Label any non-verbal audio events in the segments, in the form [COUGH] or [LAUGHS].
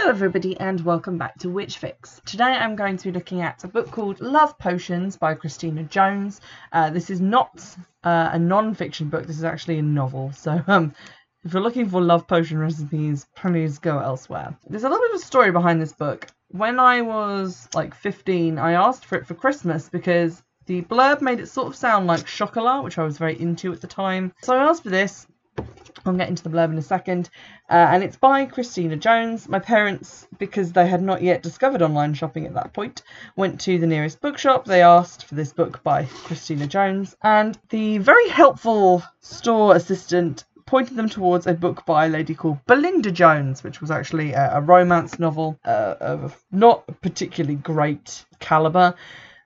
Hello everybody and welcome back to Witch Fix. Today I'm going to be looking at a book called Love Potions by Christina Jones. Uh, this is not uh, a non-fiction book, this is actually a novel. So um, if you're looking for love potion recipes, please go elsewhere. There's a little bit of a story behind this book. When I was like 15, I asked for it for Christmas because the blurb made it sort of sound like chocolat, which I was very into at the time. So I asked for this I'll get into the blurb in a second. Uh, and it's by Christina Jones. My parents, because they had not yet discovered online shopping at that point, went to the nearest bookshop. They asked for this book by Christina Jones. And the very helpful store assistant pointed them towards a book by a lady called Belinda Jones, which was actually a, a romance novel uh, of not particularly great caliber.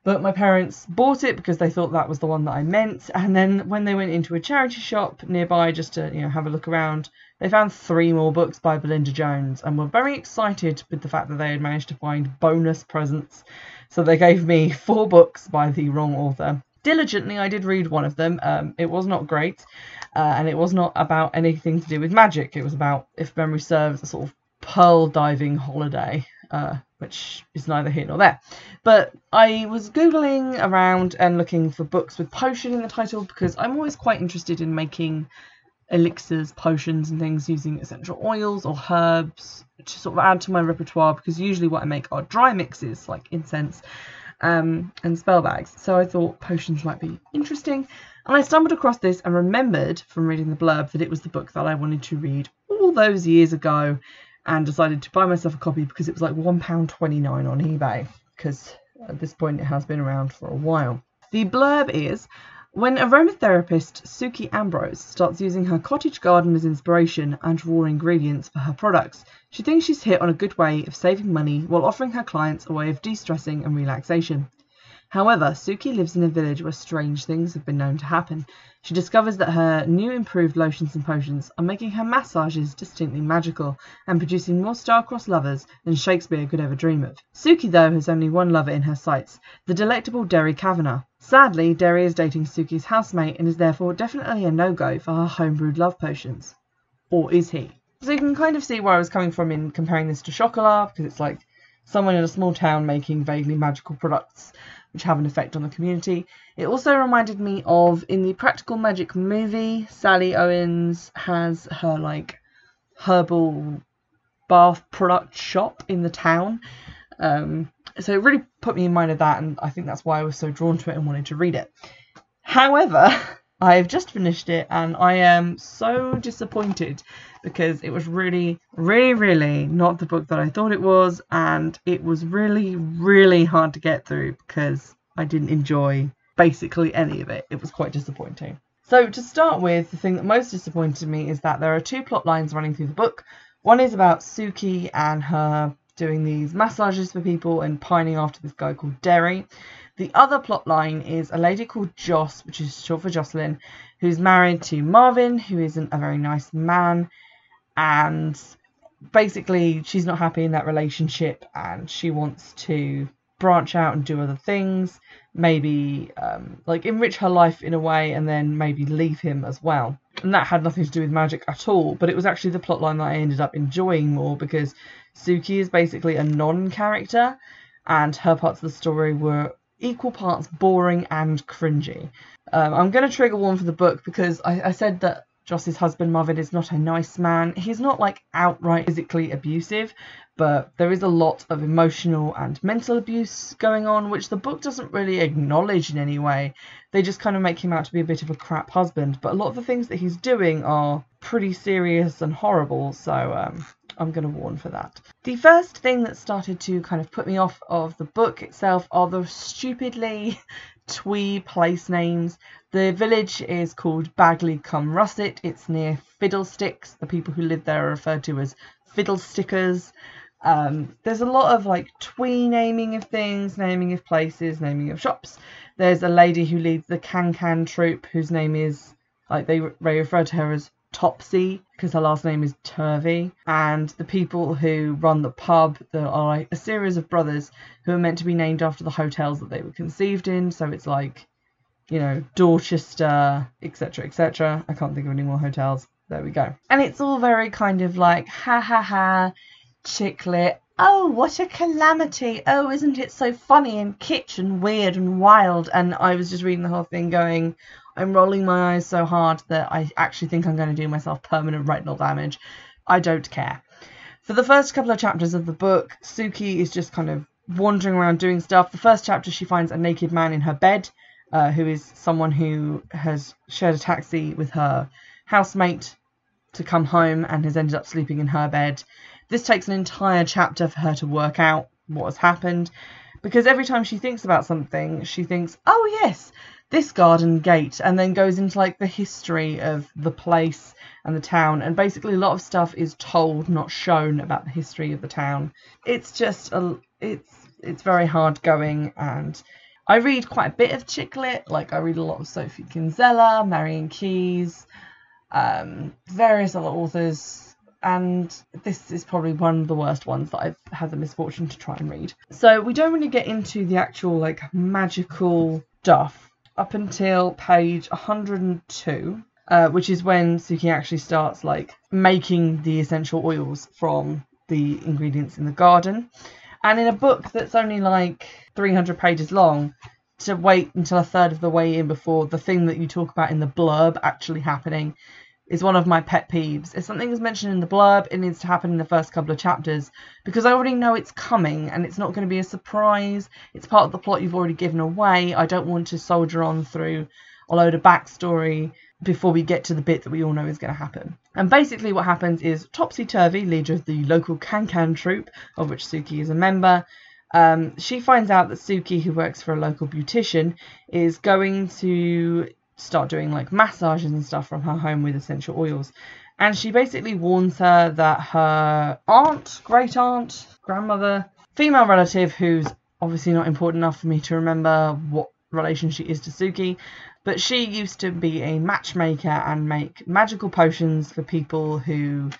But my parents bought it because they thought that was the one that I meant. And then when they went into a charity shop nearby just to, you know, have a look around, they found three more books by Belinda Jones and were very excited with the fact that they had managed to find bonus presents. So they gave me four books by the wrong author. Diligently, I did read one of them. Um, it was not great, uh, and it was not about anything to do with magic. It was about, if memory serves, a sort of pearl diving holiday uh, which is neither here nor there. But I was googling around and looking for books with potion in the title because I'm always quite interested in making elixirs, potions, and things using essential oils or herbs to sort of add to my repertoire because usually what I make are dry mixes like incense um, and spell bags. So I thought potions might be interesting. And I stumbled across this and remembered from reading the blurb that it was the book that I wanted to read all those years ago and decided to buy myself a copy because it was like £1.29 on eBay because at this point it has been around for a while. The blurb is when aromatherapist Suki Ambrose starts using her cottage garden as inspiration and raw ingredients for her products, she thinks she's hit on a good way of saving money while offering her clients a way of de stressing and relaxation. However, Suki lives in a village where strange things have been known to happen. She discovers that her new improved lotions and potions are making her massages distinctly magical and producing more star-crossed lovers than Shakespeare could ever dream of. Suki, though, has only one lover in her sights, the delectable Derry Kavanagh. Sadly, Derry is dating Suki's housemate and is therefore definitely a no-go for her homebrewed love potions. Or is he? So you can kind of see where I was coming from in comparing this to Chocolat, because it's like someone in a small town making vaguely magical products which have an effect on the community. It also reminded me of in the Practical Magic movie, Sally Owens has her like herbal bath product shop in the town. Um, so it really put me in mind of that, and I think that's why I was so drawn to it and wanted to read it. However, [LAUGHS] I've just finished it and I am so disappointed because it was really, really, really not the book that I thought it was, and it was really, really hard to get through because I didn't enjoy basically any of it. It was quite disappointing. So, to start with, the thing that most disappointed me is that there are two plot lines running through the book. One is about Suki and her doing these massages for people and pining after this guy called Derry. The other plot line is a lady called Joss, which is short for Jocelyn, who's married to Marvin, who isn't a very nice man, and basically she's not happy in that relationship and she wants to branch out and do other things maybe um, like enrich her life in a way and then maybe leave him as well. And that had nothing to do with magic at all but it was actually the plotline that i ended up enjoying more because suki is basically a non-character and her parts of the story were equal parts boring and cringy um, i'm going to trigger one for the book because I, I said that Joss's husband Marvin is not a nice man. He's not like outright physically abusive, but there is a lot of emotional and mental abuse going on, which the book doesn't really acknowledge in any way. They just kind of make him out to be a bit of a crap husband, but a lot of the things that he's doing are pretty serious and horrible, so um, I'm going to warn for that. The first thing that started to kind of put me off of the book itself are the stupidly [LAUGHS] twee place names. The village is called Bagley cum Russet. It's near Fiddlesticks. The people who live there are referred to as Fiddlestickers. Um, there's a lot of like twee naming of things, naming of places, naming of shops. There's a lady who leads the Can Can troupe whose name is like they, they refer to her as Topsy because her last name is Turvey, and the people who run the pub there are a series of brothers who are meant to be named after the hotels that they were conceived in. So it's like, you know, Dorchester, etc., etc. I can't think of any more hotels. There we go. And it's all very kind of like ha ha ha. chick lit. Oh, what a calamity. Oh, isn't it so funny and kitsch and weird and wild? And I was just reading the whole thing going, I'm rolling my eyes so hard that I actually think I'm going to do myself permanent retinal damage. I don't care. For the first couple of chapters of the book, Suki is just kind of wandering around doing stuff. The first chapter, she finds a naked man in her bed, uh, who is someone who has shared a taxi with her housemate to come home and has ended up sleeping in her bed. This takes an entire chapter for her to work out what has happened because every time she thinks about something, she thinks, oh, yes, this garden gate, and then goes into like the history of the place and the town. And basically, a lot of stuff is told, not shown, about the history of the town. It's just a, it's it's very hard going and I read quite a bit of chick lit, like I read a lot of Sophie Kinsella, Marian Keyes um, various other authors, and this is probably one of the worst ones that I've had the misfortune to try and read. So we don't really get into the actual like magical stuff up until page 102, uh, which is when Suki actually starts like making the essential oils from the ingredients in the garden. And in a book that's only like 300 pages long, to wait until a third of the way in before the thing that you talk about in the blurb actually happening is one of my pet peeves. If something is mentioned in the blurb, it needs to happen in the first couple of chapters because I already know it's coming and it's not going to be a surprise. It's part of the plot you've already given away. I don't want to soldier on through a load of backstory before we get to the bit that we all know is going to happen. And basically, what happens is Topsy Turvey, leader of the local Can Can troupe, of which Suki is a member, um, she finds out that Suki, who works for a local beautician, is going to start doing like massages and stuff from her home with essential oils. And she basically warns her that her aunt, great aunt, grandmother, female relative who's obviously not important enough for me to remember what relation she is to Suki, but she used to be a matchmaker and make magical potions for people who,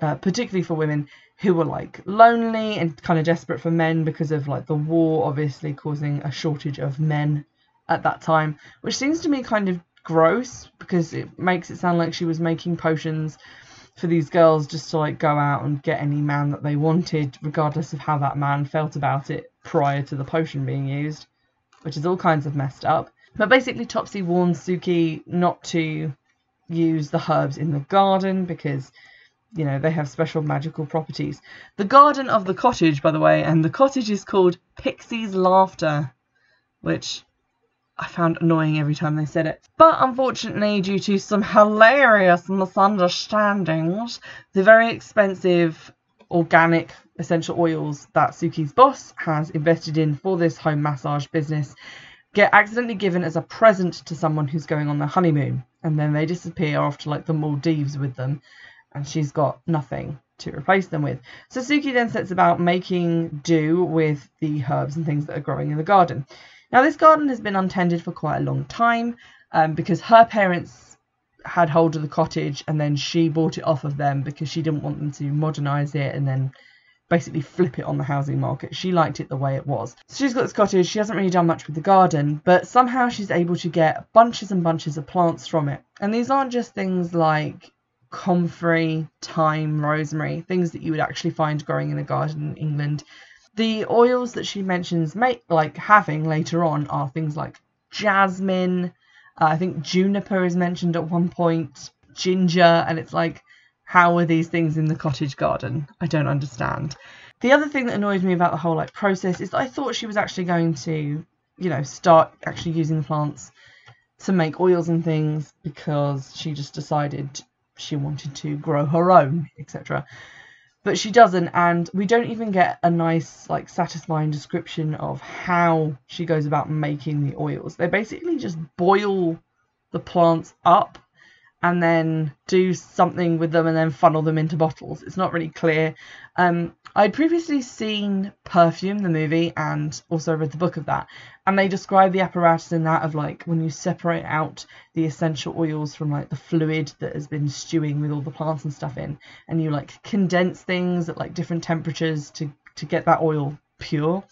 uh, particularly for women, who were like lonely and kind of desperate for men because of like the war, obviously causing a shortage of men at that time, which seems to me kind of gross because it makes it sound like she was making potions for these girls just to like go out and get any man that they wanted, regardless of how that man felt about it prior to the potion being used, which is all kinds of messed up. But basically, Topsy warns Suki not to use the herbs in the garden because, you know, they have special magical properties. The garden of the cottage, by the way, and the cottage is called Pixie's Laughter, which I found annoying every time they said it. But unfortunately, due to some hilarious misunderstandings, the very expensive organic essential oils that Suki's boss has invested in for this home massage business get accidentally given as a present to someone who's going on their honeymoon, and then they disappear off to like the Maldives with them, and she's got nothing to replace them with. So Suki then sets about making do with the herbs and things that are growing in the garden. Now, this garden has been untended for quite a long time um, because her parents had hold of the cottage and then she bought it off of them because she didn't want them to modernize it and then basically flip it on the housing market. She liked it the way it was. So she's got this cottage. She hasn't really done much with the garden, but somehow she's able to get bunches and bunches of plants from it. And these aren't just things like comfrey, thyme, rosemary, things that you would actually find growing in a garden in England. The oils that she mentions make like having later on are things like jasmine, uh, I think juniper is mentioned at one point, ginger, and it's like how are these things in the cottage garden? I don't understand. The other thing that annoys me about the whole like process is that I thought she was actually going to, you know, start actually using the plants to make oils and things because she just decided she wanted to grow her own, etc. But she doesn't, and we don't even get a nice, like, satisfying description of how she goes about making the oils. They basically just boil the plants up and then do something with them and then funnel them into bottles. It's not really clear. Um, I'd previously seen Perfume, the movie, and also read the book of that. And they describe the apparatus in that of like when you separate out the essential oils from like the fluid that has been stewing with all the plants and stuff in, and you like condense things at like different temperatures to to get that oil pure.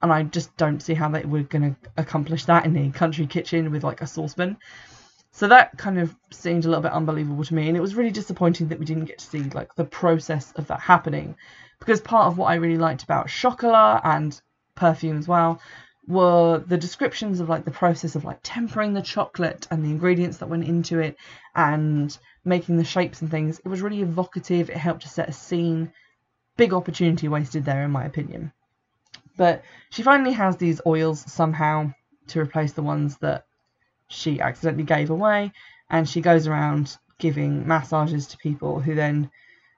And I just don't see how they were going to accomplish that in a country kitchen with like a saucepan. So that kind of seemed a little bit unbelievable to me, and it was really disappointing that we didn't get to see like the process of that happening, because part of what I really liked about Chocolat and Perfume as well were the descriptions of like the process of like tempering the chocolate and the ingredients that went into it and making the shapes and things. It was really evocative. It helped to set a scene. Big opportunity wasted there, in my opinion. But she finally has these oils somehow to replace the ones that she accidentally gave away, and she goes around giving massages to people who then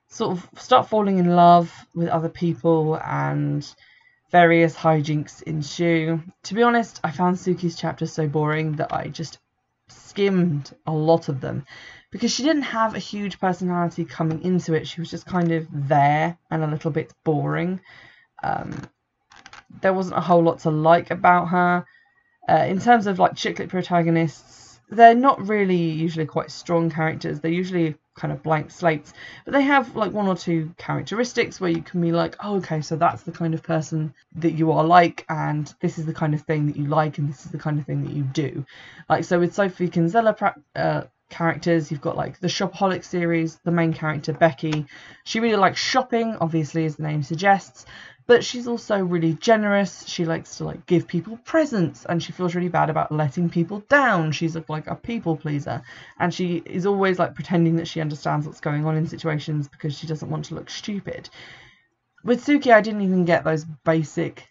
sort of start falling in love with other people and various hijinks ensue. To be honest, I found Suki's chapters so boring that I just skimmed a lot of them because she didn't have a huge personality coming into it. She was just kind of there and a little bit boring. Um, there wasn't a whole lot to like about her. Uh, in terms of like chick lit protagonists, they're not really usually quite strong characters. They're usually kind of blank slates, but they have like one or two characteristics where you can be like, oh, okay, so that's the kind of person that you are like, and this is the kind of thing that you like, and this is the kind of thing that you do. Like, so with Sophie Kinsella uh, characters, you've got like the Shopaholic series, the main character, Becky. She really likes shopping, obviously, as the name suggests, but she's also really generous. She likes to like give people presents and she feels really bad about letting people down. She's like a people pleaser and she is always like pretending that she understands what's going on in situations because she doesn't want to look stupid. With Suki, I didn't even get those basic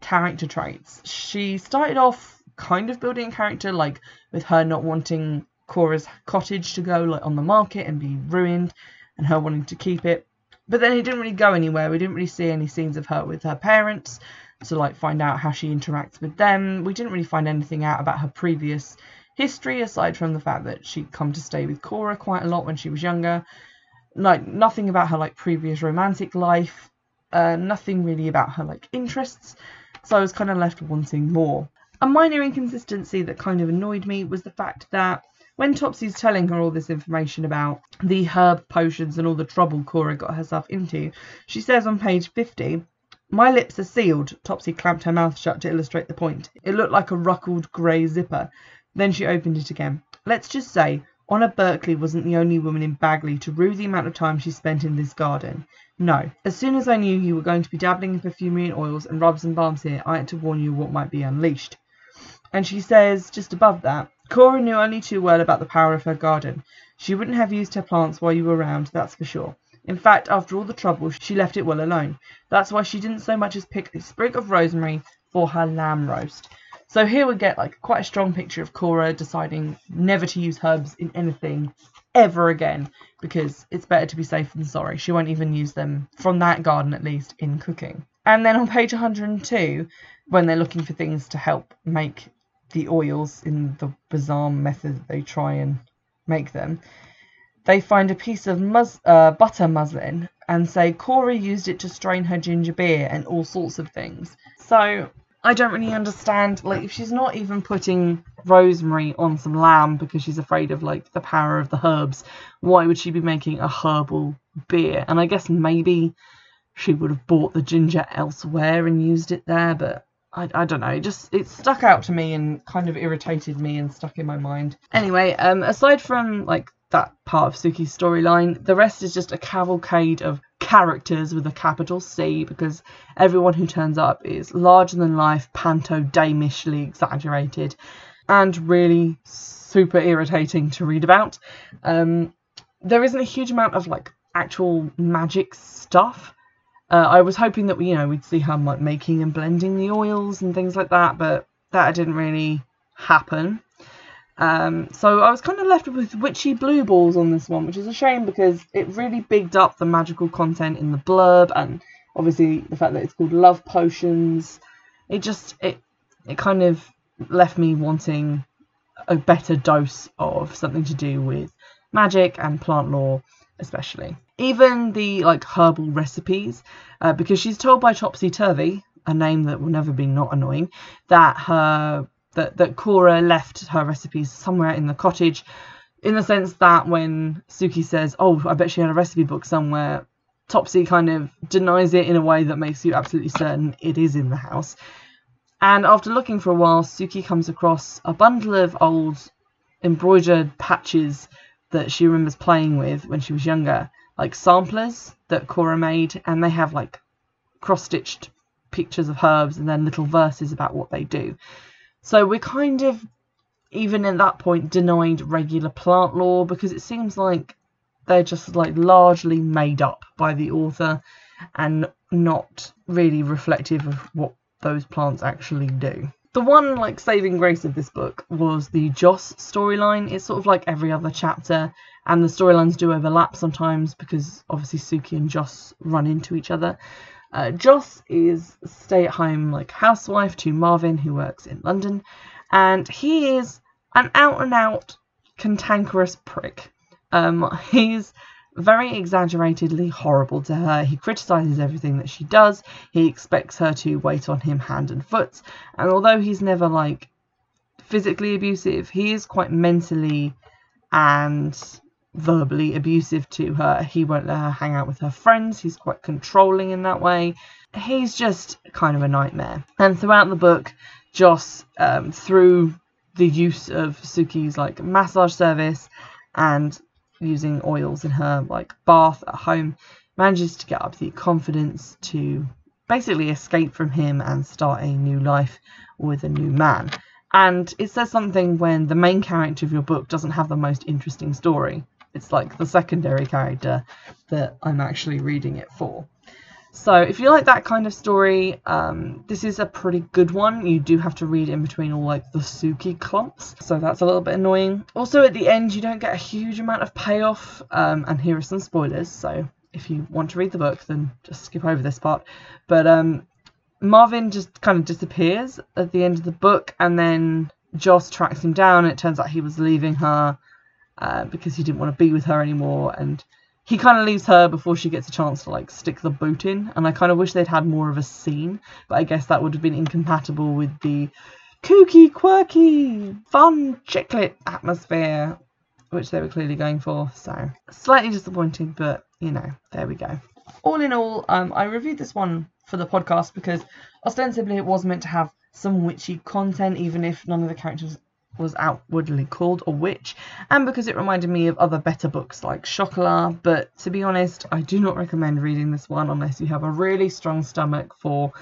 character traits. She started off kind of building a character like with her not wanting Cora's cottage to go like on the market and be ruined and her wanting to keep it but then it didn't really go anywhere. We didn't really see any scenes of her with her parents to like find out how she interacts with them. We didn't really find anything out about her previous history aside from the fact that she'd come to stay with Cora quite a lot when she was younger. Like nothing about her like previous romantic life. Uh, nothing really about her like interests. So I was kind of left wanting more. A minor inconsistency that kind of annoyed me was the fact that when Topsy's telling her all this information about the herb potions and all the trouble Cora got herself into, she says on page 50, My lips are sealed. Topsy clamped her mouth shut to illustrate the point. It looked like a ruckled grey zipper. Then she opened it again. Let's just say, Honor Berkeley wasn't the only woman in Bagley to rue the amount of time she spent in this garden. No. As soon as I knew you were going to be dabbling in perfumery and oils and rubs and balms here, I had to warn you what might be unleashed. And she says, just above that, Cora knew only too well about the power of her garden. She wouldn't have used her plants while you were around, that's for sure. In fact, after all the trouble, she left it well alone. That's why she didn't so much as pick a sprig of rosemary for her lamb roast. So here we get like quite a strong picture of Cora deciding never to use herbs in anything ever again because it's better to be safe than sorry. She won't even use them from that garden at least in cooking. And then on page 102, when they're looking for things to help make the oils in the bizarre method they try and make them, they find a piece of mus- uh, butter muslin and say Cora used it to strain her ginger beer and all sorts of things. So I don't really understand. Like, if she's not even putting rosemary on some lamb because she's afraid of like the power of the herbs, why would she be making a herbal beer? And I guess maybe she would have bought the ginger elsewhere and used it there, but I, I don't know. It just it stuck out to me and kind of irritated me and stuck in my mind. Anyway, um, aside from like that part of Suki's storyline, the rest is just a cavalcade of characters with a capital C because everyone who turns up is larger than life, panto damishly exaggerated, and really super irritating to read about. Um, there isn't a huge amount of like actual magic stuff. Uh, I was hoping that we, you know, we'd see her like making and blending the oils and things like that, but that didn't really happen. Um, so I was kind of left with witchy blue balls on this one, which is a shame because it really bigged up the magical content in the blurb and obviously the fact that it's called love potions. It just it it kind of left me wanting a better dose of something to do with magic and plant lore especially. Even the like herbal recipes, uh, because she's told by Topsy Turvey, a name that will never be not annoying, that her that that Cora left her recipes somewhere in the cottage, in the sense that when Suki says, "Oh, I bet she had a recipe book somewhere," Topsy kind of denies it in a way that makes you absolutely certain it is in the house. And after looking for a while, Suki comes across a bundle of old embroidered patches that she remembers playing with when she was younger, like samplers that Cora made, and they have like cross stitched pictures of herbs and then little verses about what they do. So we're kind of, even at that point, denied regular plant lore because it seems like they're just like largely made up by the author and not really reflective of what those plants actually do. The one like saving grace of this book was the Joss storyline. It's sort of like every other chapter, and the storylines do overlap sometimes because obviously Suki and Joss run into each other. Uh, Joss is stay-at-home like housewife to Marvin, who works in London, and he is an out-and-out cantankerous prick. Um, [LAUGHS] he's very exaggeratedly horrible to her. He criticizes everything that she does. He expects her to wait on him hand and foot. And although he's never like physically abusive, he is quite mentally and verbally abusive to her. He won't let her hang out with her friends. He's quite controlling in that way. He's just kind of a nightmare. And throughout the book, Joss, um, through the use of Suki's like massage service and using oils in her like bath at home, manages to get up the confidence to basically escape from him and start a new life with a new man. And it says something when the main character of your book doesn't have the most interesting story. It's like the secondary character that I'm actually reading it for. So if you like that kind of story, um, this is a pretty good one. You do have to read in between all like the Suki clumps, so that's a little bit annoying. Also at the end, you don't get a huge amount of payoff, um, and here are some spoilers. So if you want to read the book, then just skip over this part. But um, Marvin just kind of disappears at the end of the book, and then Joss tracks him down. And it turns out he was leaving her uh, because he didn't want to be with her anymore, and he kind of leaves her before she gets a chance to like stick the boot in and i kind of wish they'd had more of a scene but i guess that would have been incompatible with the kooky quirky fun chick lit atmosphere which they were clearly going for so slightly disappointing but you know there we go. All in all um, i reviewed this one for the podcast because ostensibly it was meant to have some witchy content even if none of the characters was outwardly called a witch, and because it reminded me of other better books like Chocolat. But to be honest, I do not recommend reading this one unless you have a really strong stomach for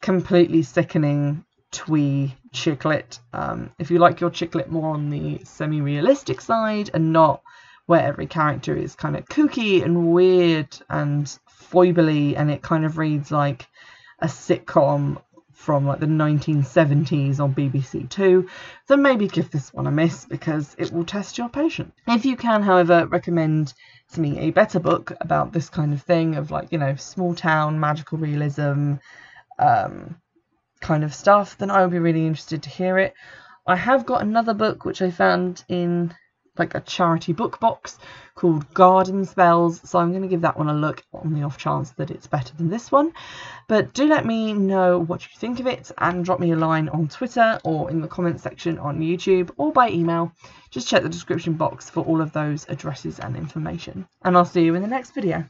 completely sickening twee chick lit. Um, if you like your chick lit more on the semi realistic side and not where every character is kind of kooky and weird and foibly, and it kind of reads like a sitcom from like the 1970s on BBC Two, then maybe give this one a miss because it will test your patience. If you can, however, recommend to me a better book about this kind of thing of like, you know, small town, magical realism, um, kind of stuff, then I would be really interested to hear it. I have got another book which I found in like a charity book box called Garden Spells. So I'm going to give that one a look on the off chance that it's better than this one. But do let me know what you think of it and drop me a line on Twitter or in the comments section on YouTube or by email. Just check the description box for all of those addresses and information. And I'll see you in the next video.